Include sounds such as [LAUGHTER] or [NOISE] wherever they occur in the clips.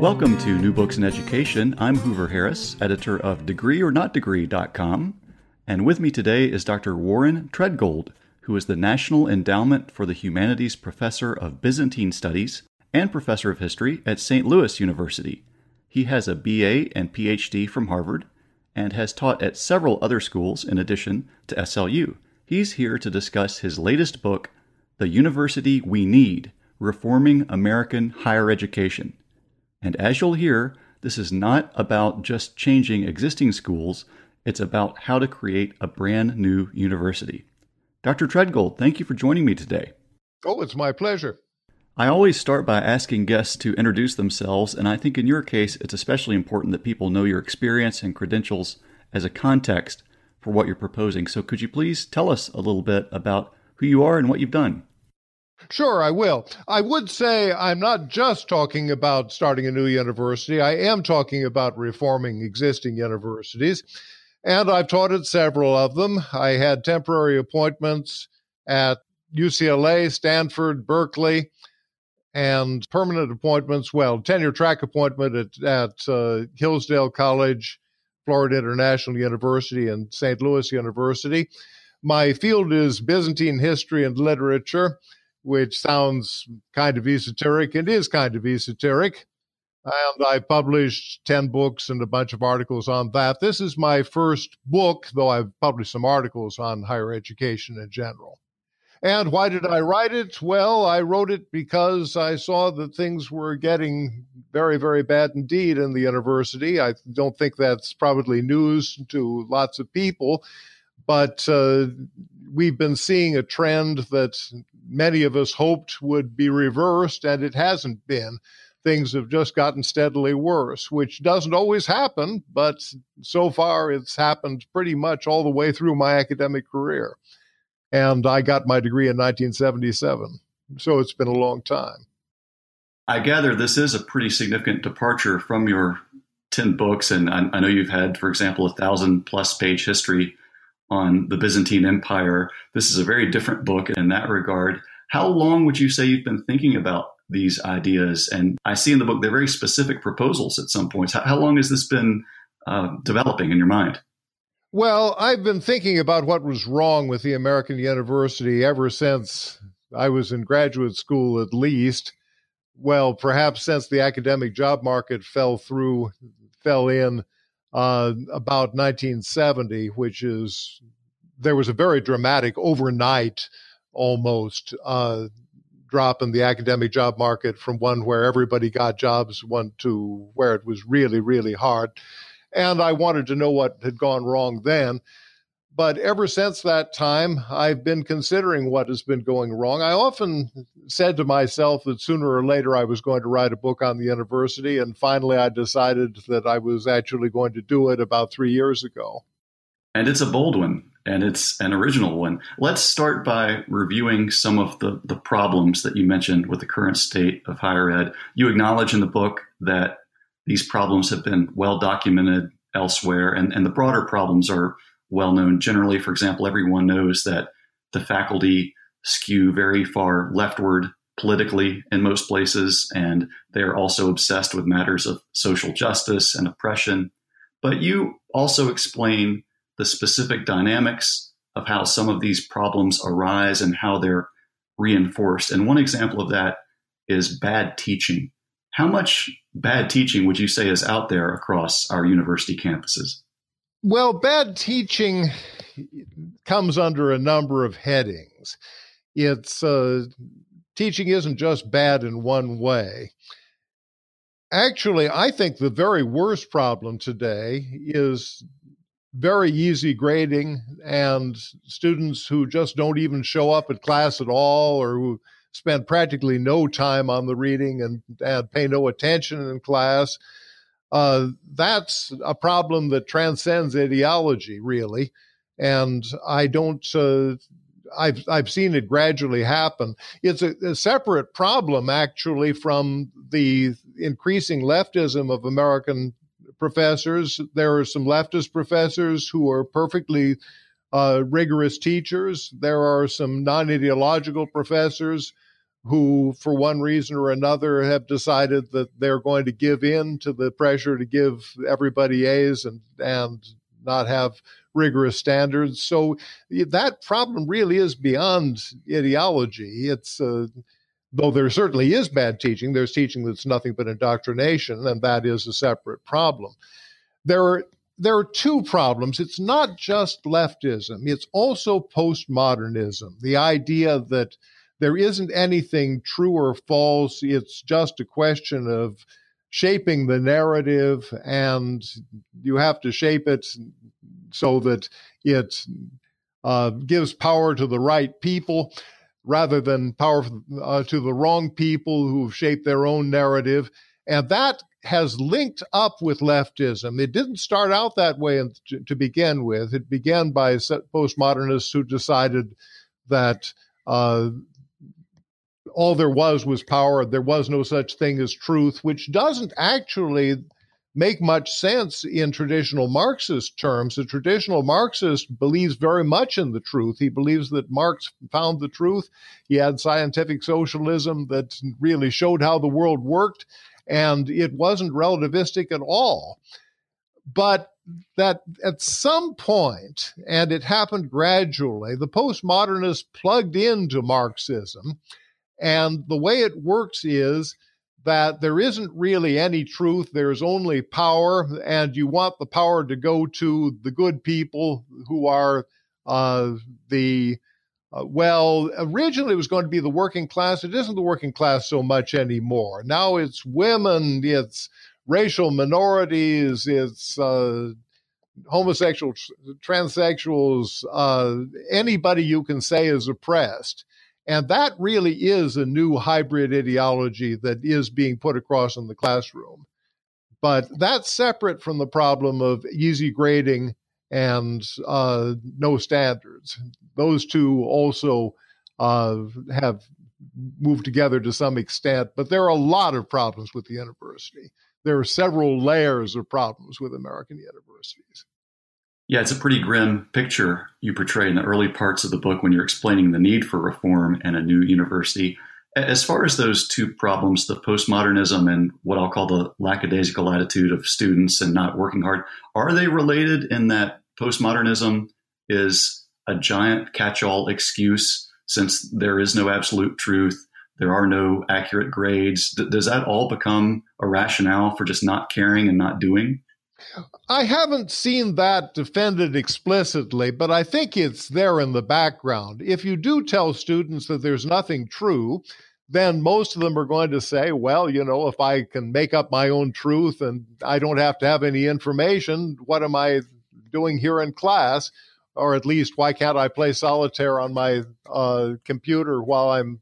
Welcome to New Books in Education. I'm Hoover Harris, editor of DegreeOrNotDegree.com, and with me today is Dr. Warren Treadgold, who is the National Endowment for the Humanities Professor of Byzantine Studies and Professor of History at St. Louis University. He has a BA and PhD from Harvard and has taught at several other schools in addition to SLU. He's here to discuss his latest book, The University We Need Reforming American Higher Education. And as you'll hear, this is not about just changing existing schools, it's about how to create a brand new university. Dr. Treadgold, thank you for joining me today. Oh, it's my pleasure. I always start by asking guests to introduce themselves, and I think in your case, it's especially important that people know your experience and credentials as a context for what you're proposing. So, could you please tell us a little bit about who you are and what you've done? Sure, I will. I would say I'm not just talking about starting a new university, I am talking about reforming existing universities. And I've taught at several of them. I had temporary appointments at UCLA, Stanford, Berkeley, and permanent appointments, well, tenure track appointment at, at uh, Hillsdale College, Florida International University, and St. Louis University. My field is Byzantine history and literature which sounds kind of esoteric. It is kind of esoteric. And I published 10 books and a bunch of articles on that. This is my first book, though I've published some articles on higher education in general. And why did I write it? Well, I wrote it because I saw that things were getting very, very bad indeed in the university. I don't think that's probably news to lots of people, but uh, we've been seeing a trend that many of us hoped would be reversed, and it hasn't been. Things have just gotten steadily worse, which doesn't always happen, but so far it's happened pretty much all the way through my academic career. And I got my degree in 1977, so it's been a long time. I gather this is a pretty significant departure from your 10 books. And I, I know you've had, for example, a thousand plus page history on the Byzantine Empire. This is a very different book in that regard. How long would you say you've been thinking about these ideas? And I see in the book they're very specific proposals at some points. How, how long has this been uh, developing in your mind? Well, I've been thinking about what was wrong with the American university ever since I was in graduate school, at least. Well, perhaps since the academic job market fell through, fell in uh, about 1970, which is there was a very dramatic overnight almost uh, drop in the academic job market from one where everybody got jobs one to where it was really really hard. And i wanted to know what had gone wrong then but ever since that time, I've been considering what has been going wrong. I often said to myself that sooner or later I was going to write a book on the university, and finally I decided that I was actually going to do it about three years ago. And it's a bold one, and it's an original one. Let's start by reviewing some of the, the problems that you mentioned with the current state of higher ed. You acknowledge in the book that these problems have been well documented elsewhere, and, and the broader problems are well known. Generally, for example, everyone knows that the faculty skew very far leftward politically in most places, and they're also obsessed with matters of social justice and oppression. But you also explain the specific dynamics of how some of these problems arise and how they're reinforced. And one example of that is bad teaching. How much bad teaching would you say is out there across our university campuses? Well, bad teaching comes under a number of headings. It's uh, teaching isn't just bad in one way. Actually, I think the very worst problem today is very easy grading and students who just don't even show up at class at all or who spend practically no time on the reading and, and pay no attention in class. Uh, that's a problem that transcends ideology, really. And I don't, uh, I've, I've seen it gradually happen. It's a, a separate problem, actually, from the increasing leftism of American professors. There are some leftist professors who are perfectly uh, rigorous teachers. There are some non ideological professors who, for one reason or another, have decided that they're going to give in to the pressure to give everybody A's and, and not have rigorous standards. So that problem really is beyond ideology. It's uh, though there certainly is bad teaching, there's teaching that's nothing but indoctrination, and that is a separate problem. There are there are two problems. It's not just leftism, it's also postmodernism. The idea that there isn't anything true or false, it's just a question of shaping the narrative, and you have to shape it so that it uh, gives power to the right people rather than power uh, to the wrong people who've shaped their own narrative. And that has linked up with leftism. It didn't start out that way to, to begin with. It began by postmodernists who decided that uh, all there was was power. There was no such thing as truth, which doesn't actually make much sense in traditional Marxist terms. The traditional Marxist believes very much in the truth. He believes that Marx found the truth. He had scientific socialism that really showed how the world worked, and it wasn't relativistic at all. But that at some point, and it happened gradually, the postmodernists plugged into Marxism. And the way it works is that there isn't really any truth, there's only power, and you want the power to go to the good people who are uh, the uh, well, originally it was going to be the working class. It isn't the working class so much anymore. Now it's women, it's racial minorities, it's uh, homosexuals, transsexuals, uh, anybody you can say is oppressed. And that really is a new hybrid ideology that is being put across in the classroom. But that's separate from the problem of easy grading and uh, no standards. Those two also uh, have moved together to some extent, but there are a lot of problems with the university. There are several layers of problems with American universities. Yeah, it's a pretty grim picture you portray in the early parts of the book when you're explaining the need for reform and a new university. As far as those two problems, the postmodernism and what I'll call the lackadaisical attitude of students and not working hard, are they related in that postmodernism is a giant catch all excuse since there is no absolute truth? There are no accurate grades. does that all become a rationale for just not caring and not doing? I haven't seen that defended explicitly, but I think it's there in the background. If you do tell students that there's nothing true, then most of them are going to say, well, you know, if I can make up my own truth and I don't have to have any information, what am I doing here in class? Or at least, why can't I play solitaire on my uh, computer while I'm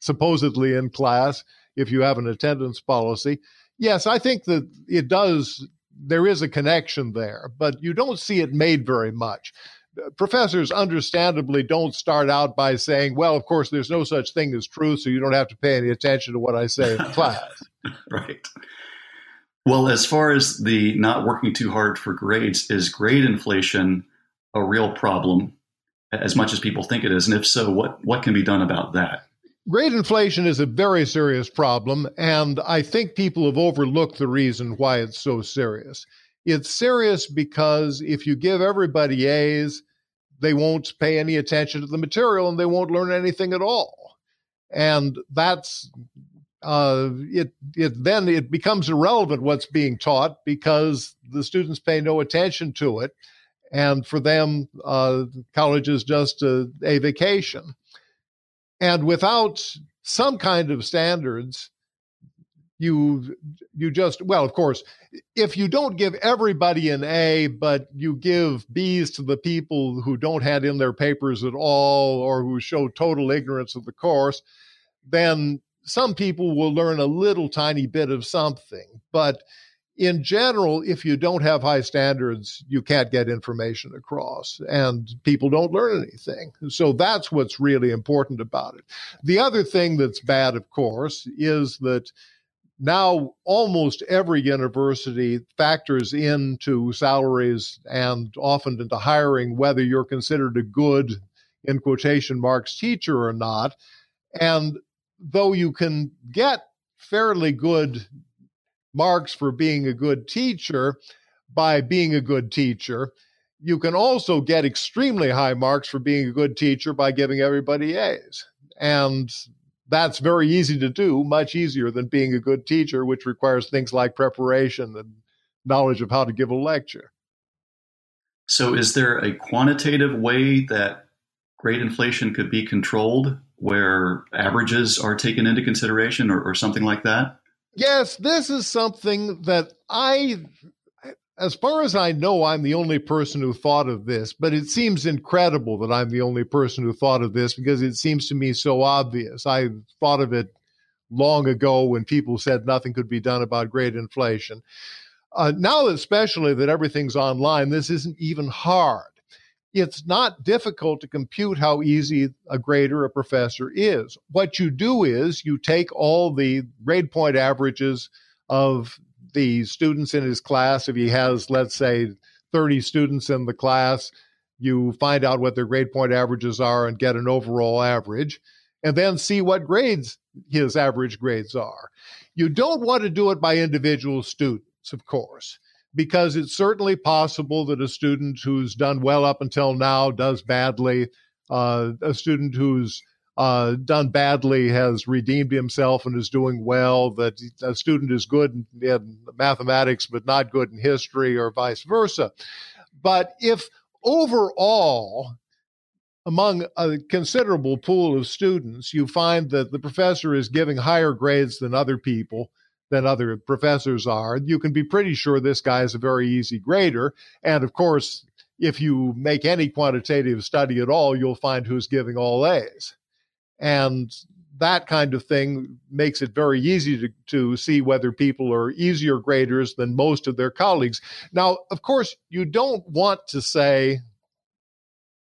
supposedly in class if you have an attendance policy? Yes, I think that it does there is a connection there, but you don't see it made very much. Uh, professors understandably don't start out by saying, well, of course, there's no such thing as truth, so you don't have to pay any attention to what I say in class. [LAUGHS] right. Well, as far as the not working too hard for grades, is grade inflation a real problem as much as people think it is? And if so, what, what can be done about that? Grade inflation is a very serious problem, and I think people have overlooked the reason why it's so serious. It's serious because if you give everybody A's, they won't pay any attention to the material and they won't learn anything at all. And that's uh, it. It then it becomes irrelevant what's being taught because the students pay no attention to it, and for them, uh, college is just a, a vacation. And without some kind of standards, you you just well of course if you don't give everybody an a but you give b's to the people who don't hand in their papers at all or who show total ignorance of the course then some people will learn a little tiny bit of something. But in general if you don't have high standards you can't get information across and people don't learn anything. So that's what's really important about it. The other thing that's bad of course is that now almost every university factors into salaries and often into hiring whether you're considered a good in quotation marks teacher or not. And though you can get fairly good marks for being a good teacher by being a good teacher you can also get extremely high marks for being a good teacher by giving everybody A's. And that's very easy to do, much easier than being a good teacher, which requires things like preparation and knowledge of how to give a lecture. So, is there a quantitative way that grade inflation could be controlled where averages are taken into consideration or, or something like that? Yes, this is something that I as far as I know, I'm the only person who thought of this, but it seems incredible that I'm the only person who thought of this because it seems to me so obvious. I thought of it long ago when people said nothing could be done about grade inflation. Uh, now, especially that everything's online, this isn't even hard. It's not difficult to compute how easy a grader, a professor is. What you do is you take all the grade point averages of the students in his class. If he has, let's say, 30 students in the class, you find out what their grade point averages are and get an overall average, and then see what grades his average grades are. You don't want to do it by individual students, of course, because it's certainly possible that a student who's done well up until now does badly. Uh, a student who's uh, done badly has redeemed himself and is doing well, that a student is good in mathematics but not good in history, or vice versa. But if overall, among a considerable pool of students, you find that the professor is giving higher grades than other people, than other professors are, you can be pretty sure this guy is a very easy grader. And of course, if you make any quantitative study at all, you'll find who's giving all A's. And that kind of thing makes it very easy to, to see whether people are easier graders than most of their colleagues. Now, of course, you don't want to say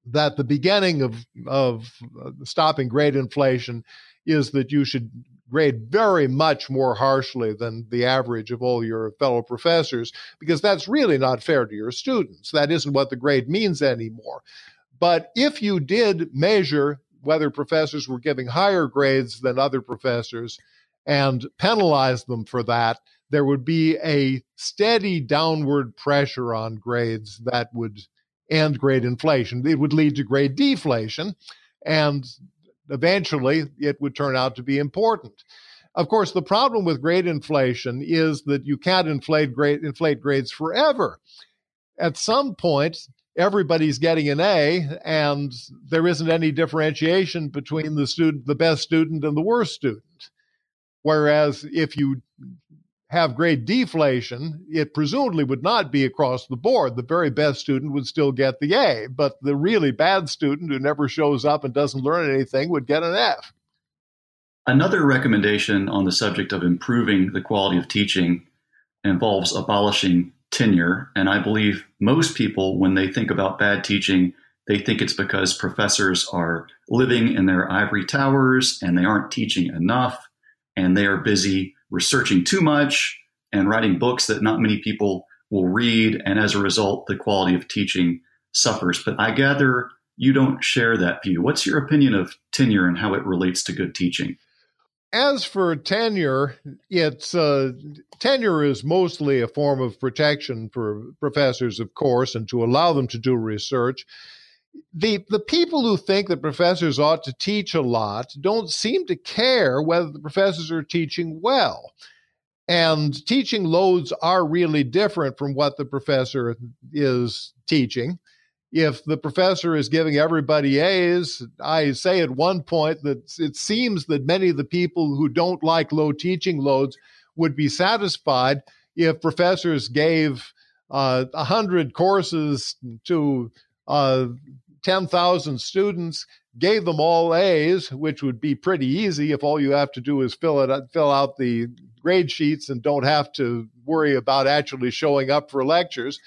that the beginning of, of uh, stopping grade inflation is that you should grade very much more harshly than the average of all your fellow professors, because that's really not fair to your students. That isn't what the grade means anymore. But if you did measure whether professors were giving higher grades than other professors and penalize them for that, there would be a steady downward pressure on grades that would end grade inflation. It would lead to grade deflation, and eventually it would turn out to be important. Of course, the problem with grade inflation is that you can't inflate, grade, inflate grades forever. At some point, everybody's getting an A, and there isn't any differentiation between the student, the best student, and the worst student. Whereas if you have grade deflation, it presumably would not be across the board. The very best student would still get the A, but the really bad student who never shows up and doesn't learn anything would get an F. Another recommendation on the subject of improving the quality of teaching involves abolishing tenure. And I believe most people, when they think about bad teaching, they think it's because professors are living in their ivory towers and they aren't teaching enough and they are busy researching too much and writing books that not many people will read. And as a result, the quality of teaching suffers. But I gather you don't share that view. What's your opinion of tenure and how it relates to good teaching? as for tenure, it's uh, tenure is mostly a form of protection for professors, of course, and to allow them to do research. The the people who think that professors ought to teach a lot don't seem to care whether the professors are teaching well. And teaching loads are really different from what the professor is teaching if the professor is giving everybody A's, I say at one point that it seems that many of the people who don't like low teaching loads would be satisfied if professors gave uh, 100 courses to uh, 10,000 students, gave them all A's, which would be pretty easy if all you have to do is fill it fill out the grade sheets and don't have to worry about actually showing up for lectures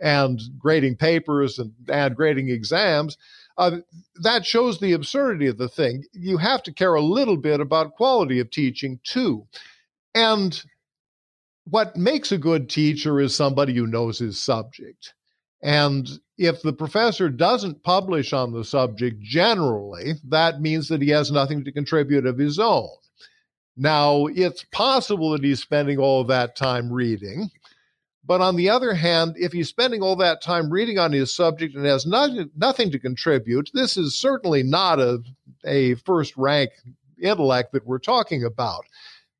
and grading papers and, and grading exams. Uh, that shows the absurdity of the thing. You have to care a little bit about quality of teaching too. And what makes a good teacher is somebody who knows his subject. And if the professor doesn't publish on the subject generally, that means that he has nothing to contribute of his own. Now, it's possible that he's spending all that time reading. But on the other hand, if he's spending all that time reading on his subject and has nothing, nothing to contribute, this is certainly not a, a first rank intellect that we're talking about.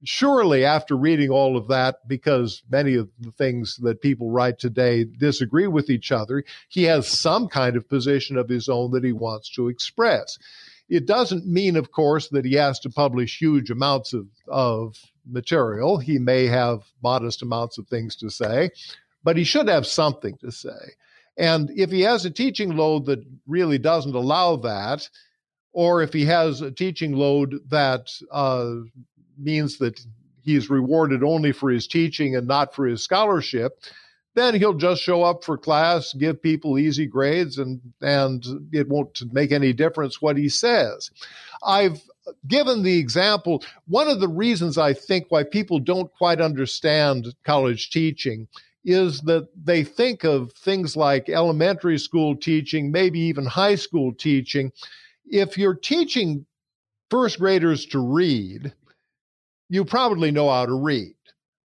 Surely, after reading all of that, because many of the things that people write today disagree with each other, he has some kind of position of his own that he wants to express. It doesn't mean, of course, that he has to publish huge amounts of, of material. He may have modest amounts of things to say, but he should have something to say. And if he has a teaching load that really doesn't allow that, or if he has a teaching load that uh, means that he's rewarded only for his teaching and not for his scholarship, then he'll just show up for class, give people easy grades, and and it won't make any difference what he says. I've given the example. One of the reasons I think why people don't quite understand college teaching is that they think of things like elementary school teaching, maybe even high school teaching. If you're teaching first graders to read, you probably know how to read.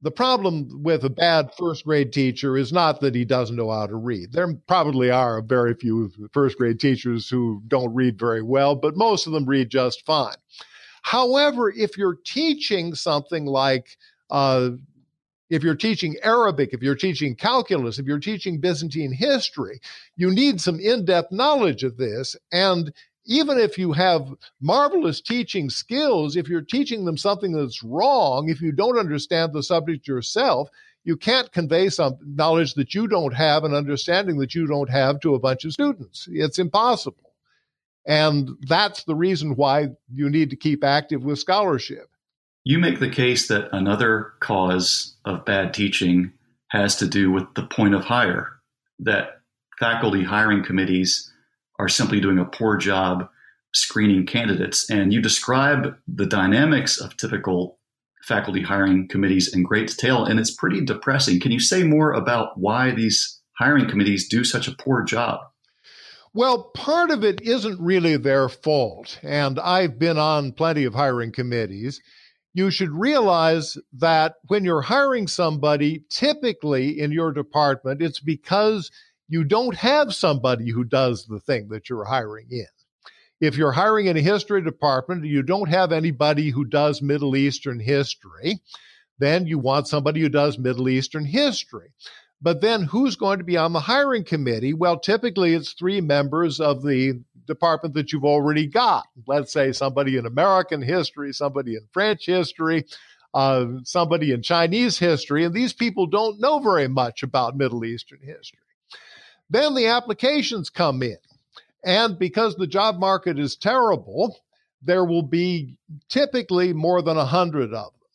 The problem with a bad first grade teacher is not that he doesn't know how to read. There probably are very few first grade teachers who don't read very well, but most of them read just fine. However, if you're teaching something like, uh, if you're teaching Arabic, if you're teaching calculus, if you're teaching Byzantine history, you need some in depth knowledge of this. And even if you have marvelous teaching skills, if you're teaching them something that's wrong, if you don't understand the subject yourself, you can't convey some knowledge that you don't have and understanding that you don't have to a bunch of students. It's impossible. And that's the reason why you need to keep active with scholarship. You make the case that another cause of bad teaching has to do with the point of hire, that faculty hiring committees are simply doing a poor job screening candidates. And you describe the dynamics of typical faculty hiring committees in great detail, and it's pretty depressing. Can you say more about why these hiring committees do such a poor job? Well, part of it isn't really their fault. And I've been on plenty of hiring committees. You should realize that when you're hiring somebody, typically in your department, it's because you don't have somebody who does the thing that you're hiring in. If you're hiring in a history department, you don't have anybody who does Middle Eastern history, then you want somebody who does Middle Eastern history. But then who's going to be on the hiring committee? Well, typically it's three members of the department that you've already got. Let's say somebody in American history, somebody in French history, uh, somebody in Chinese history, and these people don't know very much about Middle Eastern history. Then the applications come in. And because the job market is terrible, there will be typically more than a hundred of them.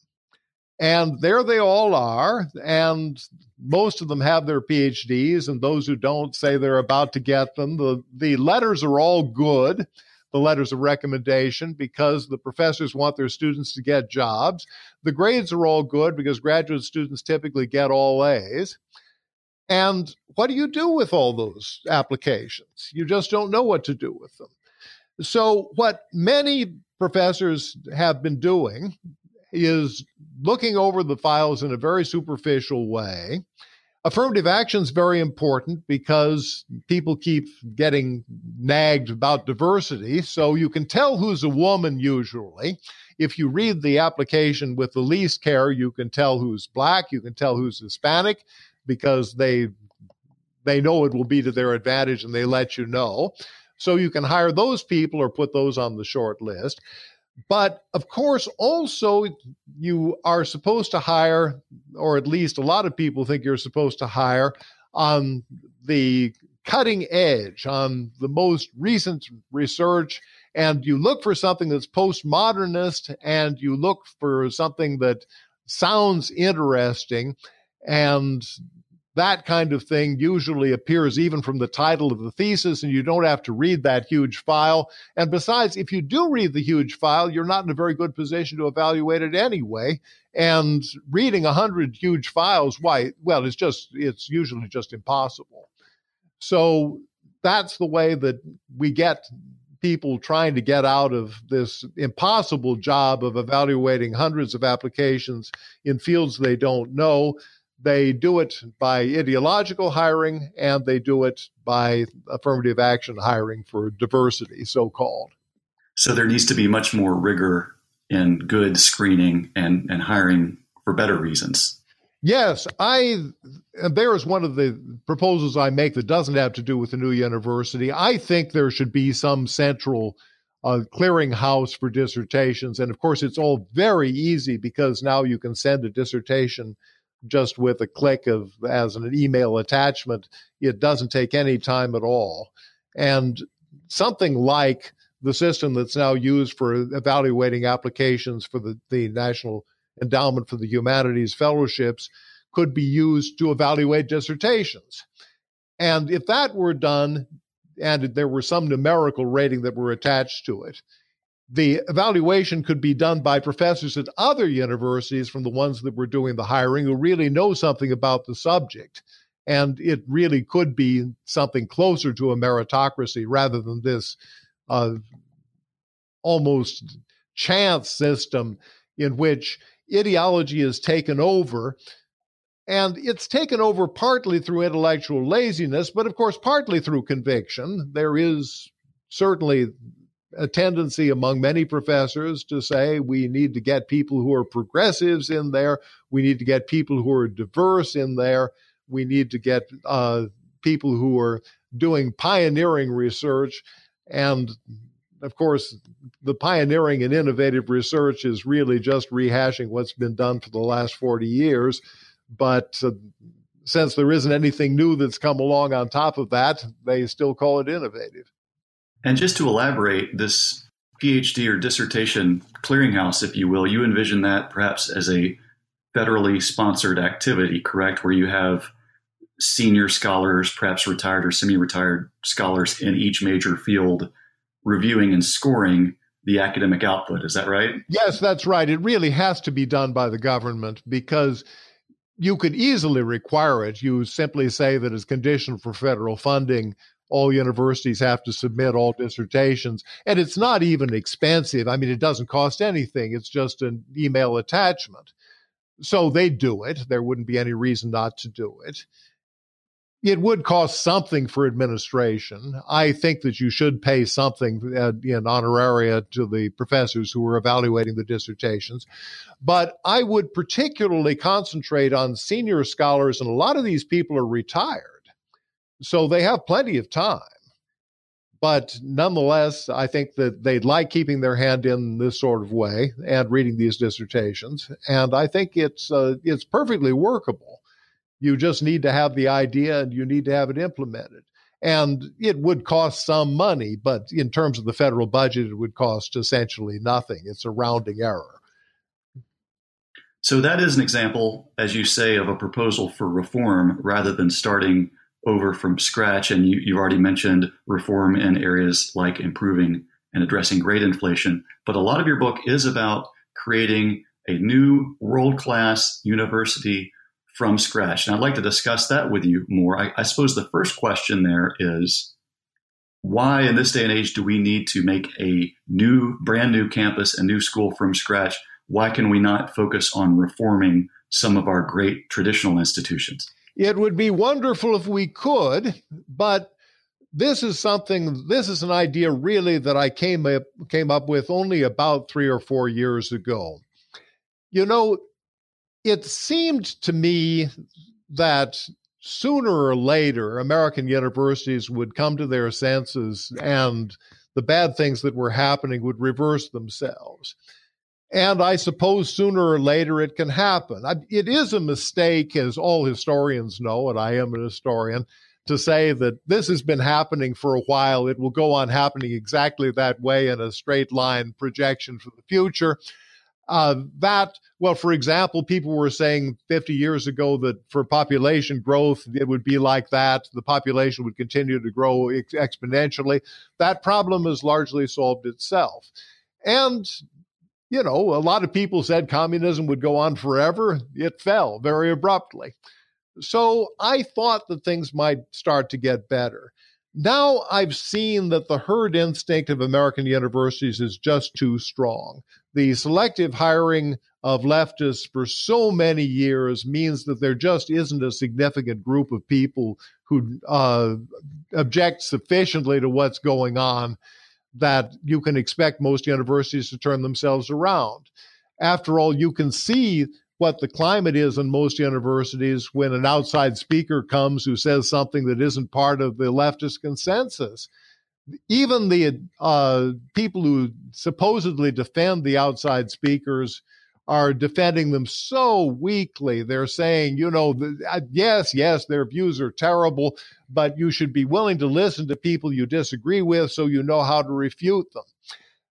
And there they all are. And most of them have their PhDs, and those who don't say they're about to get them. The, the letters are all good, the letters of recommendation, because the professors want their students to get jobs. The grades are all good because graduate students typically get all A's. And what do you do with all those applications? You just don't know what to do with them. So, what many professors have been doing is looking over the files in a very superficial way. Affirmative action is very important because people keep getting nagged about diversity. So you can tell who's a woman usually. If you read the application with the least care, you can tell who's black, you can tell who's Hispanic, because they they know it will be to their advantage and they let you know. So you can hire those people or put those on the short list. But of course, also, you are supposed to hire, or at least a lot of people think you're supposed to hire on the cutting edge, on the most recent research. And you look for something that's postmodernist and you look for something that sounds interesting. And that kind of thing usually appears even from the title of the thesis, and you don't have to read that huge file. And besides, if you do read the huge file, you're not in a very good position to evaluate it anyway. And reading a hundred huge files, why? Well, it's just it's usually just impossible. So that's the way that we get people trying to get out of this impossible job of evaluating hundreds of applications in fields they don't know they do it by ideological hiring and they do it by affirmative action hiring for diversity, so called. So there needs to be much more rigor in good screening and, and hiring for better reasons. Yes, I there is one of the proposals I make that doesn't have to do with the new university. I think there should be some central uh, clearinghouse for dissertations, and of course, it's all very easy because now you can send a dissertation just with a click of as an email attachment. It doesn't take any time at all. And something like the system that's now used for evaluating applications for the, the National Endowment for the Humanities Fellowships could be used to evaluate dissertations. And if that were done, and there were some numerical rating that were attached to it, the evaluation could be done by professors at other universities from the ones that were doing the hiring who really know something about the subject. And it really could be something closer to a meritocracy rather than this uh, almost chance system in which ideology is taken over. And it's taken over partly through intellectual laziness, but of course, partly through conviction. There is certainly a tendency among many professors to say we need to get people who are progressives in there, we need to get people who are diverse in there, we need to get uh, people who are doing pioneering research. And of course, the pioneering and innovative research is really just rehashing what's been done for the last 40 years. But uh, since there isn't anything new that's come along on top of that, they still call it innovative. And just to elaborate, this PhD or dissertation clearinghouse, if you will, you envision that perhaps as a federally sponsored activity, correct? Where you have senior scholars, perhaps retired or semi retired scholars in each major field reviewing and scoring the academic output. Is that right? Yes, that's right. It really has to be done by the government because you could easily require it. You simply say that as condition for federal funding, all universities have to submit all dissertations and it's not even expensive. I mean it doesn't cost anything. It's just an email attachment. So they do it. There wouldn't be any reason not to do it. It would cost something for administration. I think that you should pay something uh, in honoraria to the professors who are evaluating the dissertations. But i would particularly concentrate on senior scholars and a lot of these people are retired so they have plenty of time. But nonetheless, I think that they'd like keeping their hand in this sort of way and reading these dissertations. And I think it's uh, it's perfectly workable. You just need to have the idea and you need to have it implemented. And it would cost some money, but in terms of the federal budget, it would cost essentially nothing. It's a rounding error. So that is an example, as you say, of a proposal for reform rather than starting over from scratch. And you, you already mentioned reform in areas like improving and addressing grade inflation. But a lot of your book is about creating a new world class university from scratch. And I'd like to discuss that with you more. I, I, suppose the first question there is why, in this day and age, do we need to make a new, brand new campus, a new school from scratch? Why can we not focus on reforming some of our great traditional institutions? It would be wonderful if we could, but this is something this is an idea really that I came up came up with only about 3 or 4 years ago. You know, it seemed to me that sooner or later American universities would come to their senses and the bad things that were happening would reverse themselves. And I suppose sooner or later it can happen. It is a mistake, as all historians know, and I am an historian, to say that this has been happening for a while. It will go on happening exactly that way in a straight line projection for the future. Uh, that, well, for example, people were saying 50 years ago that for population growth, it would be like that. The population would continue to grow ex- exponentially. That problem has largely solved itself. And, you know, a lot of people said communism would go on forever. It fell very abruptly. So I thought that things might start to get better. Now I've seen that the herd instinct of American universities is just too strong. The selective hiring of leftists for so many years means that there just isn't a significant group of people who uh, object sufficiently to what's going on that you can expect most universities to turn themselves around. After all, you can see what the climate is in most universities when an outside speaker comes who says something that isn't part of the leftist consensus. Even the uh, people who supposedly defend the outside speakers are defending them so weakly. They're saying, you know, uh, yes, yes, their views are terrible, but you should be willing to listen to people you disagree with so you know how to refute them.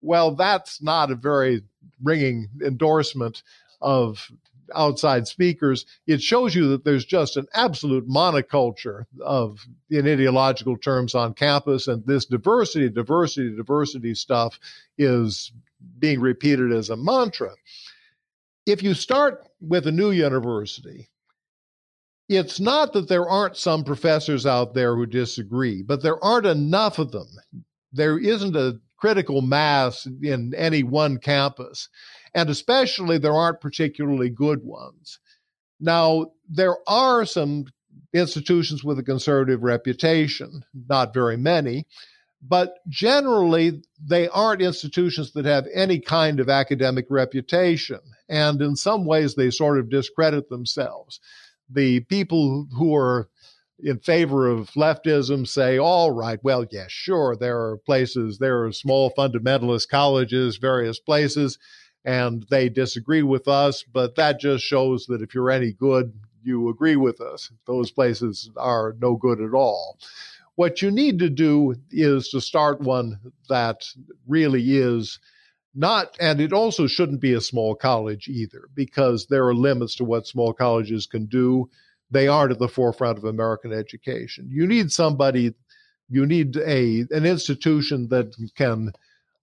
Well, that's not a very ringing endorsement of outside speakers, it shows you that there's just an absolute monoculture of, in ideological terms, on campus. And this diversity, diversity, diversity stuff is being repeated as a mantra. If you start with a new university, it's not that there aren't some professors out there who disagree, but there aren't enough of them. There isn't a critical mass in any one campus and especially there aren't particularly good ones. Now, there are some institutions with a conservative reputation, not very many, but generally they aren't institutions that have any kind of academic reputation. And in some ways, they sort of discredit themselves. The people who are in favor of leftism say, all right, well, yes, yeah, sure, there are places, there are small fundamentalist colleges, various places and they disagree with us, but that just shows that if you're any good, you agree with us. Those places are no good at all. What you need to do is to start one that really is not, and it also shouldn't be a small college either, because there are limits to what small colleges can do. They aren't at the forefront of American education. You need somebody, you need a an institution that can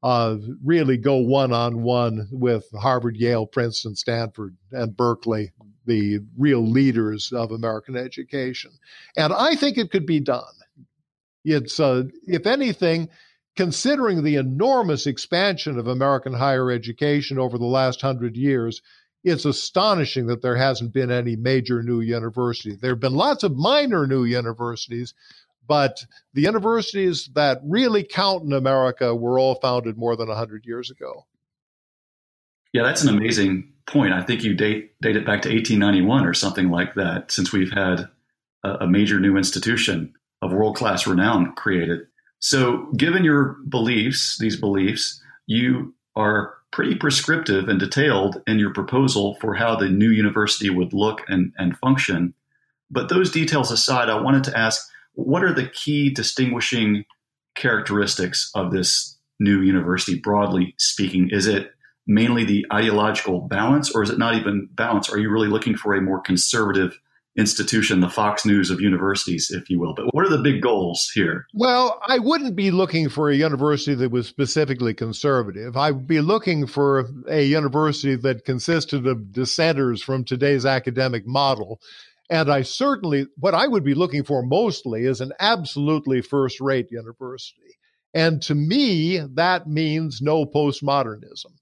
uh, really go one on one with Harvard, Yale, Princeton, Stanford, and Berkeley, the real leaders of American education. And I think it could be done. It's, uh, if anything, considering the enormous expansion of American higher education over the last hundred years, it's astonishing that there hasn't been any major new university. There have been lots of minor new universities, but the universities that really count in America were all founded more than 100 years ago. Yeah, that's an amazing point. I think you date, date it back to 1891 or something like that, since we've had a, a major new institution of world class renown created. So, given your beliefs, these beliefs, you are pretty prescriptive and detailed in your proposal for how the new university would look and, and function. But those details aside, I wanted to ask what are the key distinguishing characteristics of this new university, broadly speaking? Is it mainly the ideological balance, or is it not even balance? Are you really looking for a more conservative institution, the Fox News of universities, if you will? But what are the big goals here? Well, I wouldn't be looking for a university that was specifically conservative. I'd be looking for a university that consisted of dissenters from today's academic model and I certainly, what I would be looking for mostly is an absolutely first rate university. And to me, that means no postmodernism.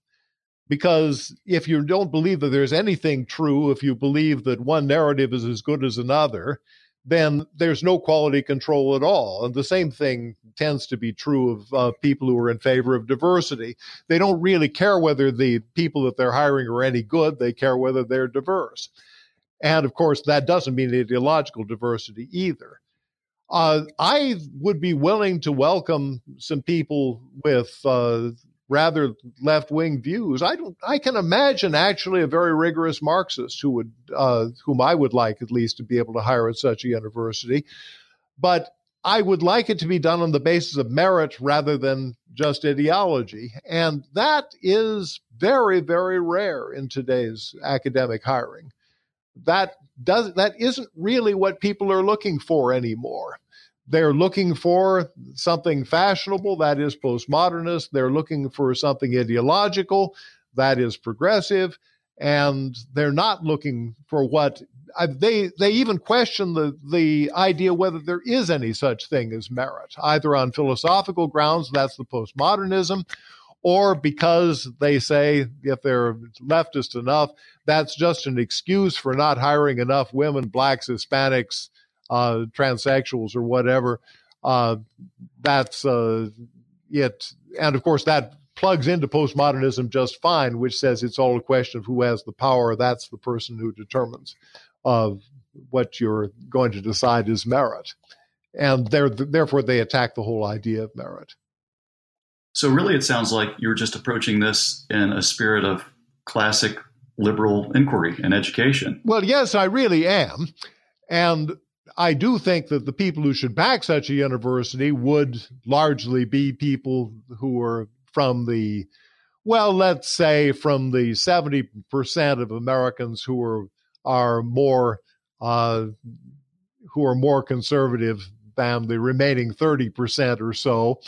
Because if you don't believe that there's anything true, if you believe that one narrative is as good as another, then there's no quality control at all. And the same thing tends to be true of uh, people who are in favor of diversity. They don't really care whether the people that they're hiring are any good, they care whether they're diverse. And of course, that doesn't mean ideological diversity either. Uh, I would be willing to welcome some people with uh, rather left wing views. I don't. I can imagine actually a very rigorous Marxist who would, uh, whom I would like at least to be able to hire at such a university, but I would like it to be done on the basis of merit rather than just ideology, and that is very very rare in today's academic hiring. That does that isn't really what people are looking for anymore. They're looking for something fashionable, that is postmodernist. They're looking for something ideological, that is progressive. And they're not looking for what they they even question the the idea whether there is any such thing as merit, either on philosophical grounds, that's the postmodernism, or because they say if they're leftist enough, that's just an excuse for not hiring enough women, blacks, Hispanics, uh, transsexuals or whatever. Uh, that's uh, it. And of course, that plugs into postmodernism just fine, which says it's all a question of who has the power. That's the person who determines of what you're going to decide is merit. And therefore, they attack the whole idea of merit. So, really, it sounds like you're just approaching this in a spirit of classic liberal inquiry and education. Well, yes, I really am. And I do think that the people who should back such a university would largely be people who are from the, well, let's say from the 70% of Americans who are, are more, uh, who are more conservative than the remaining 30% or so.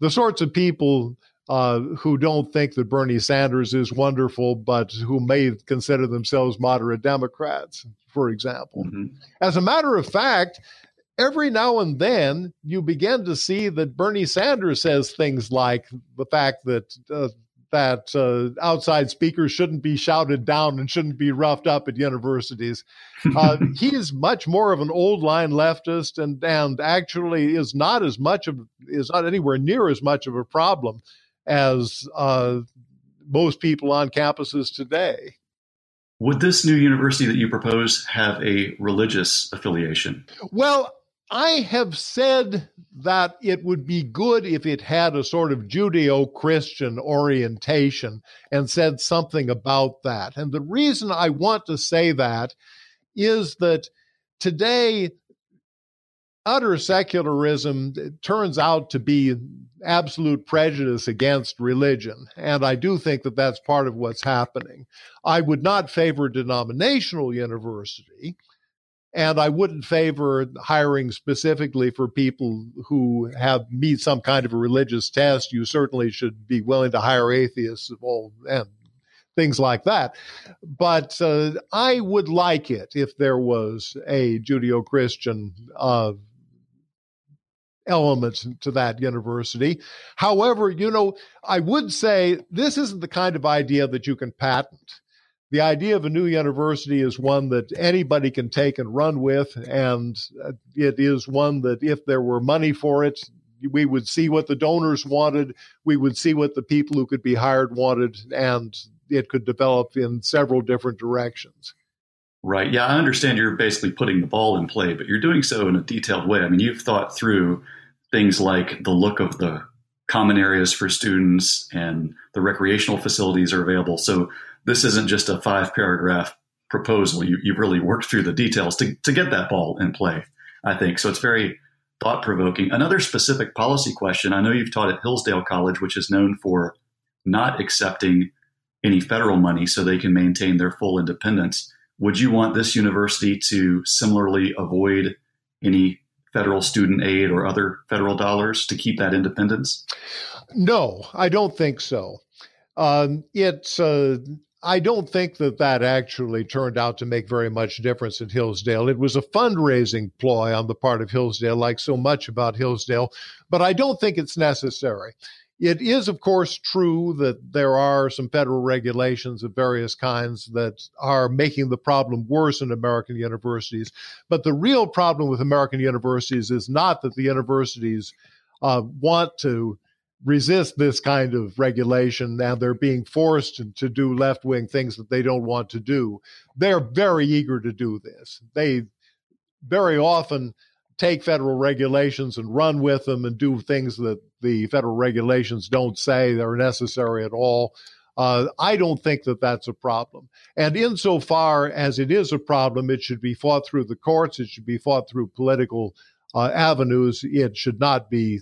The sorts of people uh, who don't think that Bernie Sanders is wonderful, but who may consider themselves moderate Democrats, for example. Mm-hmm. As a matter of fact, every now and then you begin to see that Bernie Sanders says things like the fact that uh, that uh, outside speakers shouldn't be shouted down and shouldn't be roughed up at universities. Uh, [LAUGHS] he is much more of an old line leftist, and and actually is not as much of is not anywhere near as much of a problem as uh, most people on campuses today. Would this new university that you propose have a religious affiliation? Well, I have said that it would be good if it had a sort of Judeo Christian orientation and said something about that. And the reason I want to say that is that today utter secularism turns out to be absolute prejudice against religion. And I do think that that's part of what's happening. I would not favor denominational university. And I wouldn't favor hiring specifically for people who have meet some kind of a religious test. You certainly should be willing to hire atheists of all and things like that. But uh, I would like it if there was a Judeo Christian uh, element to that university. However, you know, I would say this isn't the kind of idea that you can patent. The idea of a new university is one that anybody can take and run with, and uh, it is one that if there were money for it, we would see what the donors wanted, we would see what the people who could be hired wanted, and it could develop in several different directions. Right. Yeah, I understand you're basically putting the ball in play, but you're doing so in a detailed way. I mean, you've thought through things like the look of the common areas for students and the recreational facilities are available. So this isn't just a five paragraph proposal. You, you've really worked through the details to, to get that ball in play, I think. So it's very thought provoking. Another specific policy question I know you've taught at Hillsdale College, which is known for not accepting any federal money so they can maintain their full independence. Would you want this university to similarly avoid any federal student aid or other federal dollars to keep that independence? No, I don't think so. Um, it's uh, I don't think that that actually turned out to make very much difference at Hillsdale. It was a fundraising ploy on the part of Hillsdale, like so much about Hillsdale, but I don't think it's necessary. It is, of course, true that there are some federal regulations of various kinds that are making the problem worse in American universities. But the real problem with American universities is not that the universities uh, want to resist this kind of regulation and they're being forced to, to do left wing things that they don't want to do. They're very eager to do this. They very often take federal regulations and run with them and do things that the federal regulations don't say they're necessary at all. Uh, I don't think that that's a problem. And insofar as it is a problem, it should be fought through the courts. It should be fought through political uh, avenues. It should not be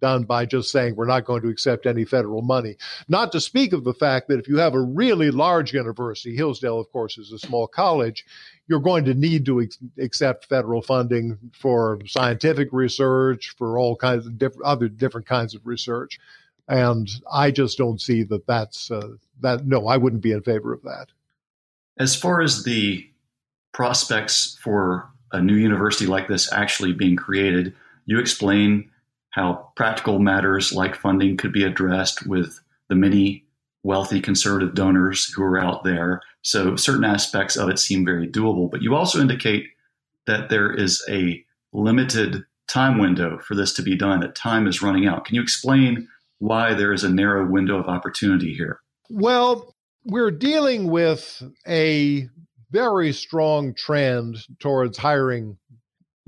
done by just saying we're not going to accept any federal money. Not to speak of the fact that if you have a really large university, Hillsdale, of course, is a small college, you're going to need to ex- accept federal funding for scientific research, for all kinds of diff- other different kinds of research. And I just don't see that that's uh, that. No, I wouldn't be in favor of that. As far as the prospects for a new university like this actually being created, you explain how practical matters like funding could be addressed with the many wealthy conservative donors who are out there. So certain aspects of it seem very doable. But you also indicate that there is a limited time window for this to be done, that time is running out. Can you explain why there is a narrow window of opportunity here? Well, we're dealing with a very strong trend towards hiring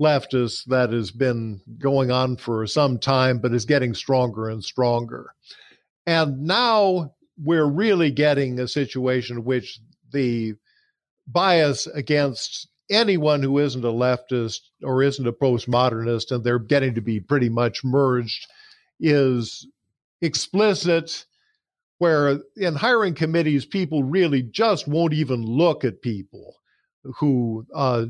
leftists that has been going on for some time, but is getting stronger and stronger. And now we're really getting a situation in which the bias against anyone who isn't a leftist or isn't a postmodernist, and they're getting to be pretty much merged, is explicit. Where in hiring committees, people really just won't even look at people who uh,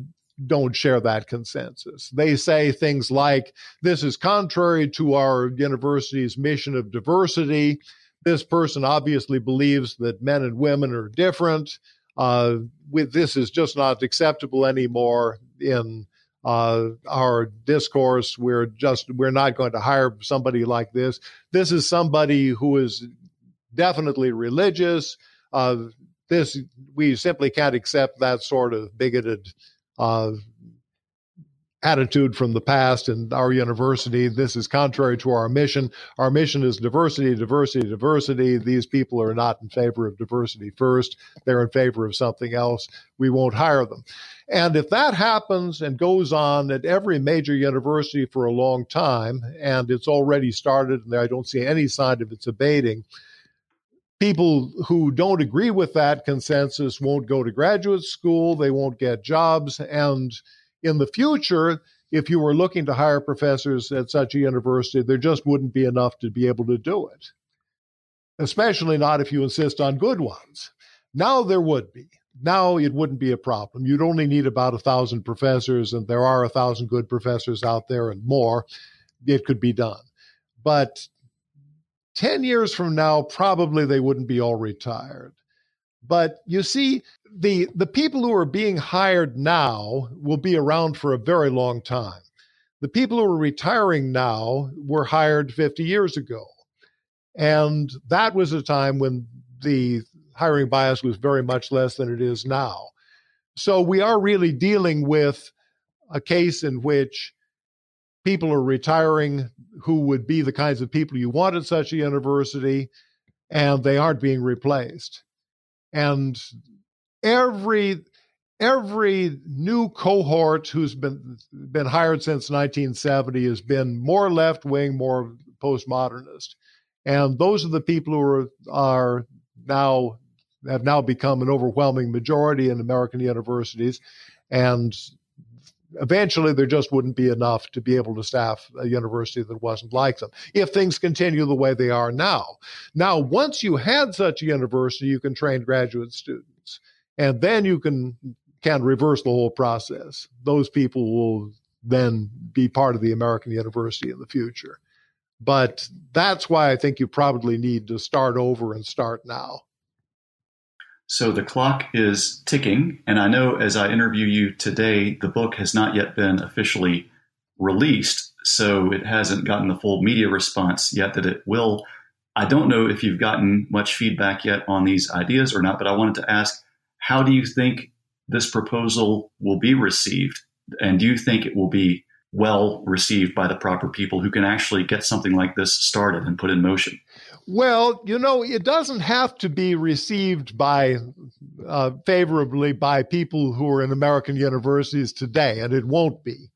don't share that consensus. They say things like, this is contrary to our university's mission of diversity. This person obviously believes that men and women are different. Uh, with this is just not acceptable anymore in uh, our discourse. We're just we're not going to hire somebody like this. This is somebody who is definitely religious. Uh, this we simply can't accept that sort of bigoted uh, attitude from the past and our university. This is contrary to our mission. Our mission is diversity, diversity, diversity. These people are not in favor of diversity first, they're in favor of something else. We won't hire them. And if that happens and goes on at every major university for a long time, and it's already started, and I don't see any sign of its abating, people who don't agree with that consensus won't go to graduate school, they won't get jobs. And in the future, if you were looking to hire professors at such a university, there just wouldn't be enough to be able to do it, especially not if you insist on good ones. Now there would be. Now it wouldn't be a problem. You'd only need about a thousand professors, and there are a thousand good professors out there and more. It could be done. But 10 years from now, probably they wouldn't be all retired. But you see, the, the people who are being hired now will be around for a very long time. The people who are retiring now were hired 50 years ago. And that was a time when the hiring bias was very much less than it is now. So we are really dealing with a case in which people are retiring who would be the kinds of people you want at such a university, and they aren't being replaced. And every every new cohort who's been been hired since 1970 has been more left wing, more postmodernist, and those are the people who are are now have now become an overwhelming majority in American universities, and eventually there just wouldn't be enough to be able to staff a university that wasn't like them if things continue the way they are now. Now, once you had such a university, you can train graduate students, and then you can can reverse the whole process. Those people will then be part of the American university in the future. But that's why I think you probably need to start over and start now. So the clock is ticking, and I know as I interview you today, the book has not yet been officially released, so it hasn't gotten the full media response yet that it will. I don't know if you've gotten much feedback yet on these ideas or not, but I wanted to ask how do you think this proposal will be received? And do you think it will be well received by the proper people who can actually get something like this started and put in motion? Well, you know, it doesn't have to be received by uh, favorably by people who are in American universities today, and it won't be.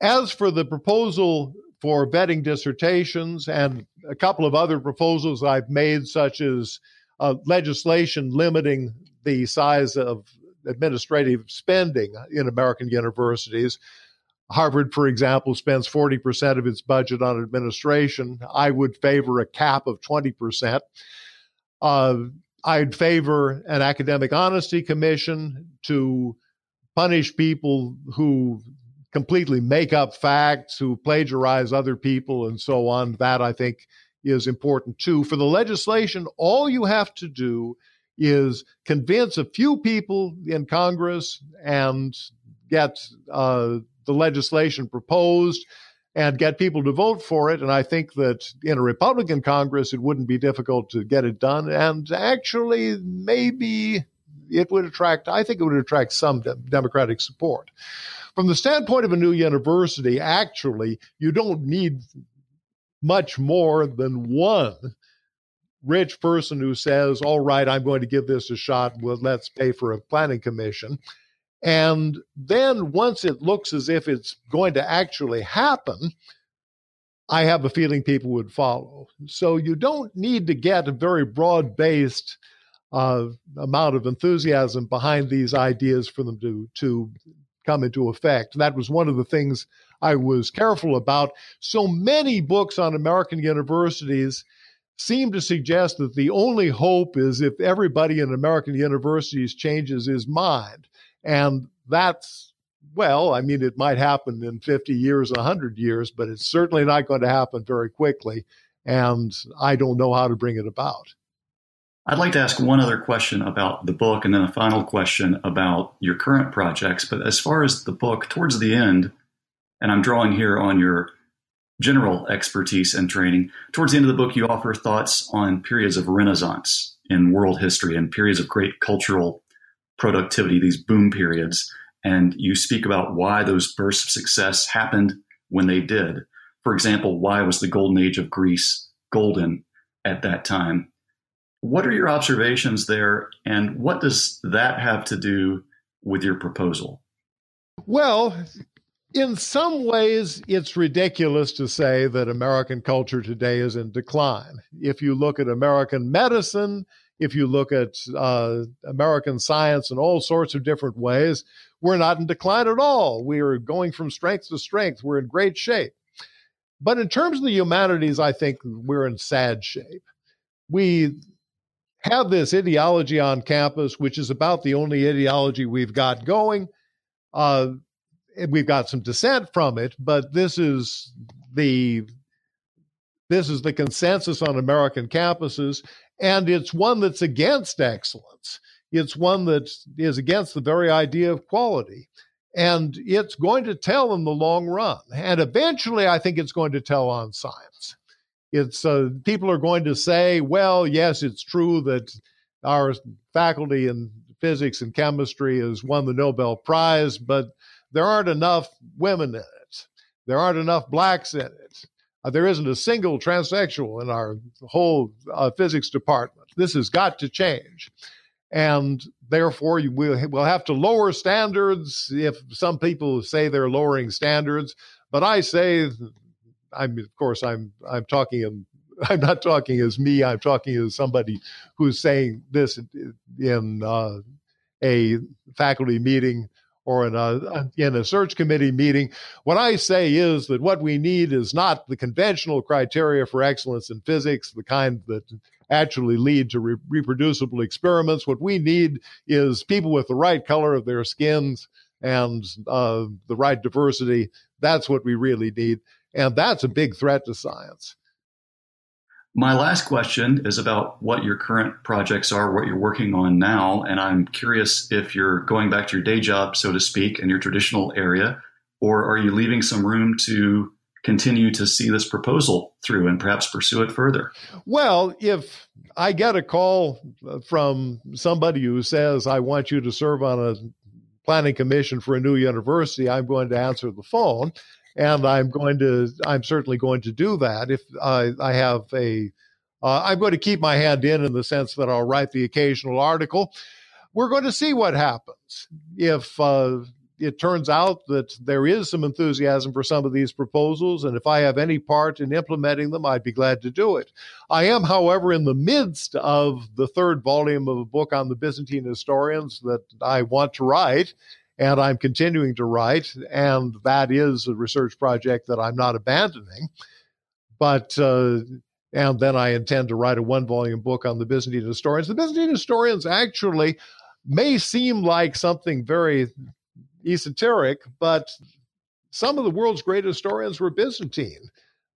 As for the proposal for vetting dissertations and a couple of other proposals I've made, such as uh, legislation limiting the size of administrative spending in American universities. Harvard, for example, spends 40% of its budget on administration. I would favor a cap of 20%. Uh, I'd favor an academic honesty commission to punish people who completely make up facts, who plagiarize other people, and so on. That I think is important too. For the legislation, all you have to do is convince a few people in Congress and get uh, the legislation proposed and get people to vote for it. And I think that in a Republican Congress, it wouldn't be difficult to get it done. And actually, maybe it would attract, I think it would attract some de- Democratic support. From the standpoint of a new university, actually, you don't need much more than one rich person who says, All right, I'm going to give this a shot. Well, let's pay for a planning commission. And then once it looks as if it's going to actually happen, I have a feeling people would follow. So you don't need to get a very broad based uh, amount of enthusiasm behind these ideas for them to, to come into effect. That was one of the things I was careful about. So many books on American universities seem to suggest that the only hope is if everybody in American universities changes his mind. And that's, well, I mean, it might happen in 50 years, 100 years, but it's certainly not going to happen very quickly. And I don't know how to bring it about. I'd like to ask one other question about the book and then a final question about your current projects. But as far as the book, towards the end, and I'm drawing here on your general expertise and training. Towards the end of the book, you offer thoughts on periods of renaissance in world history and periods of great cultural productivity, these boom periods. And you speak about why those bursts of success happened when they did. For example, why was the golden age of Greece golden at that time? What are your observations there, and what does that have to do with your proposal? Well, in some ways, it's ridiculous to say that American culture today is in decline. If you look at American medicine, if you look at uh, American science in all sorts of different ways, we're not in decline at all. We are going from strength to strength. We're in great shape. But in terms of the humanities, I think we're in sad shape. We have this ideology on campus, which is about the only ideology we've got going. Uh, we've got some dissent from it, but this is the this is the consensus on American campuses, and it's one that's against excellence. It's one that is against the very idea of quality. And it's going to tell in the long run. And eventually, I think it's going to tell on science. It's uh, people are going to say, well, yes, it's true that our faculty in physics and chemistry has won the Nobel Prize, but there aren't enough women in it. There aren't enough blacks in it. Uh, there isn't a single transsexual in our whole uh, physics department. This has got to change. And therefore, we'll, we'll have to lower standards if some people say they're lowering standards. But I say, I'm, of course, I'm, I'm talking in [LAUGHS] I'm not talking as me. I'm talking as somebody who's saying this in uh, a faculty meeting or in a, in a search committee meeting. What I say is that what we need is not the conventional criteria for excellence in physics, the kind that actually lead to re- reproducible experiments. What we need is people with the right color of their skins and uh, the right diversity. That's what we really need. And that's a big threat to science. My last question is about what your current projects are, what you're working on now. And I'm curious if you're going back to your day job, so to speak, in your traditional area, or are you leaving some room to continue to see this proposal through and perhaps pursue it further? Well, if I get a call from somebody who says, I want you to serve on a planning commission for a new university, I'm going to answer the phone and I'm going to I'm certainly going to do that if I, I have a uh, I'm going to keep my hand in in the sense that I'll write the occasional article. We're going to see what happens if uh, it turns out that there is some enthusiasm for some of these proposals, and if I have any part in implementing them, I'd be glad to do it. I am, however, in the midst of the third volume of a book on the Byzantine historians that I want to write, and I'm continuing to write, and that is a research project that I'm not abandoning. But uh, and then I intend to write a one volume book on the Byzantine historians. The Byzantine historians actually may seem like something very esoteric, but some of the world's great historians were Byzantine,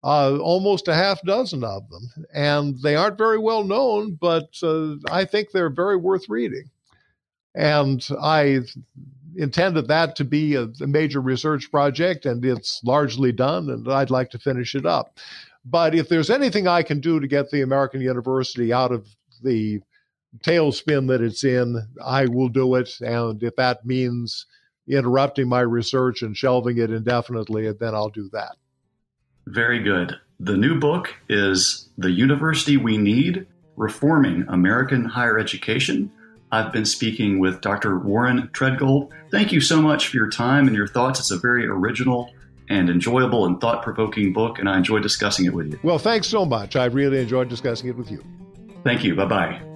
uh, almost a half dozen of them. And they aren't very well known, but uh, I think they're very worth reading. And I intended that to be a, a, major research project, and it's largely done, and I'd like to finish it up. But if there's anything I can do to get the American University out of the tailspin that it's in, I will do it. And if that means interrupting my research and shelving it indefinitely, then I'll do that. Very good. The new book is The University We Need Reforming American Higher Education. I've been speaking with Dr. Warren Treadgold. Thank you so much for your time and your thoughts. It's a very original and enjoyable and thought provoking book, and I enjoyed discussing it with you. Well, thanks so much. I really enjoyed discussing it with you. Thank you. Bye bye.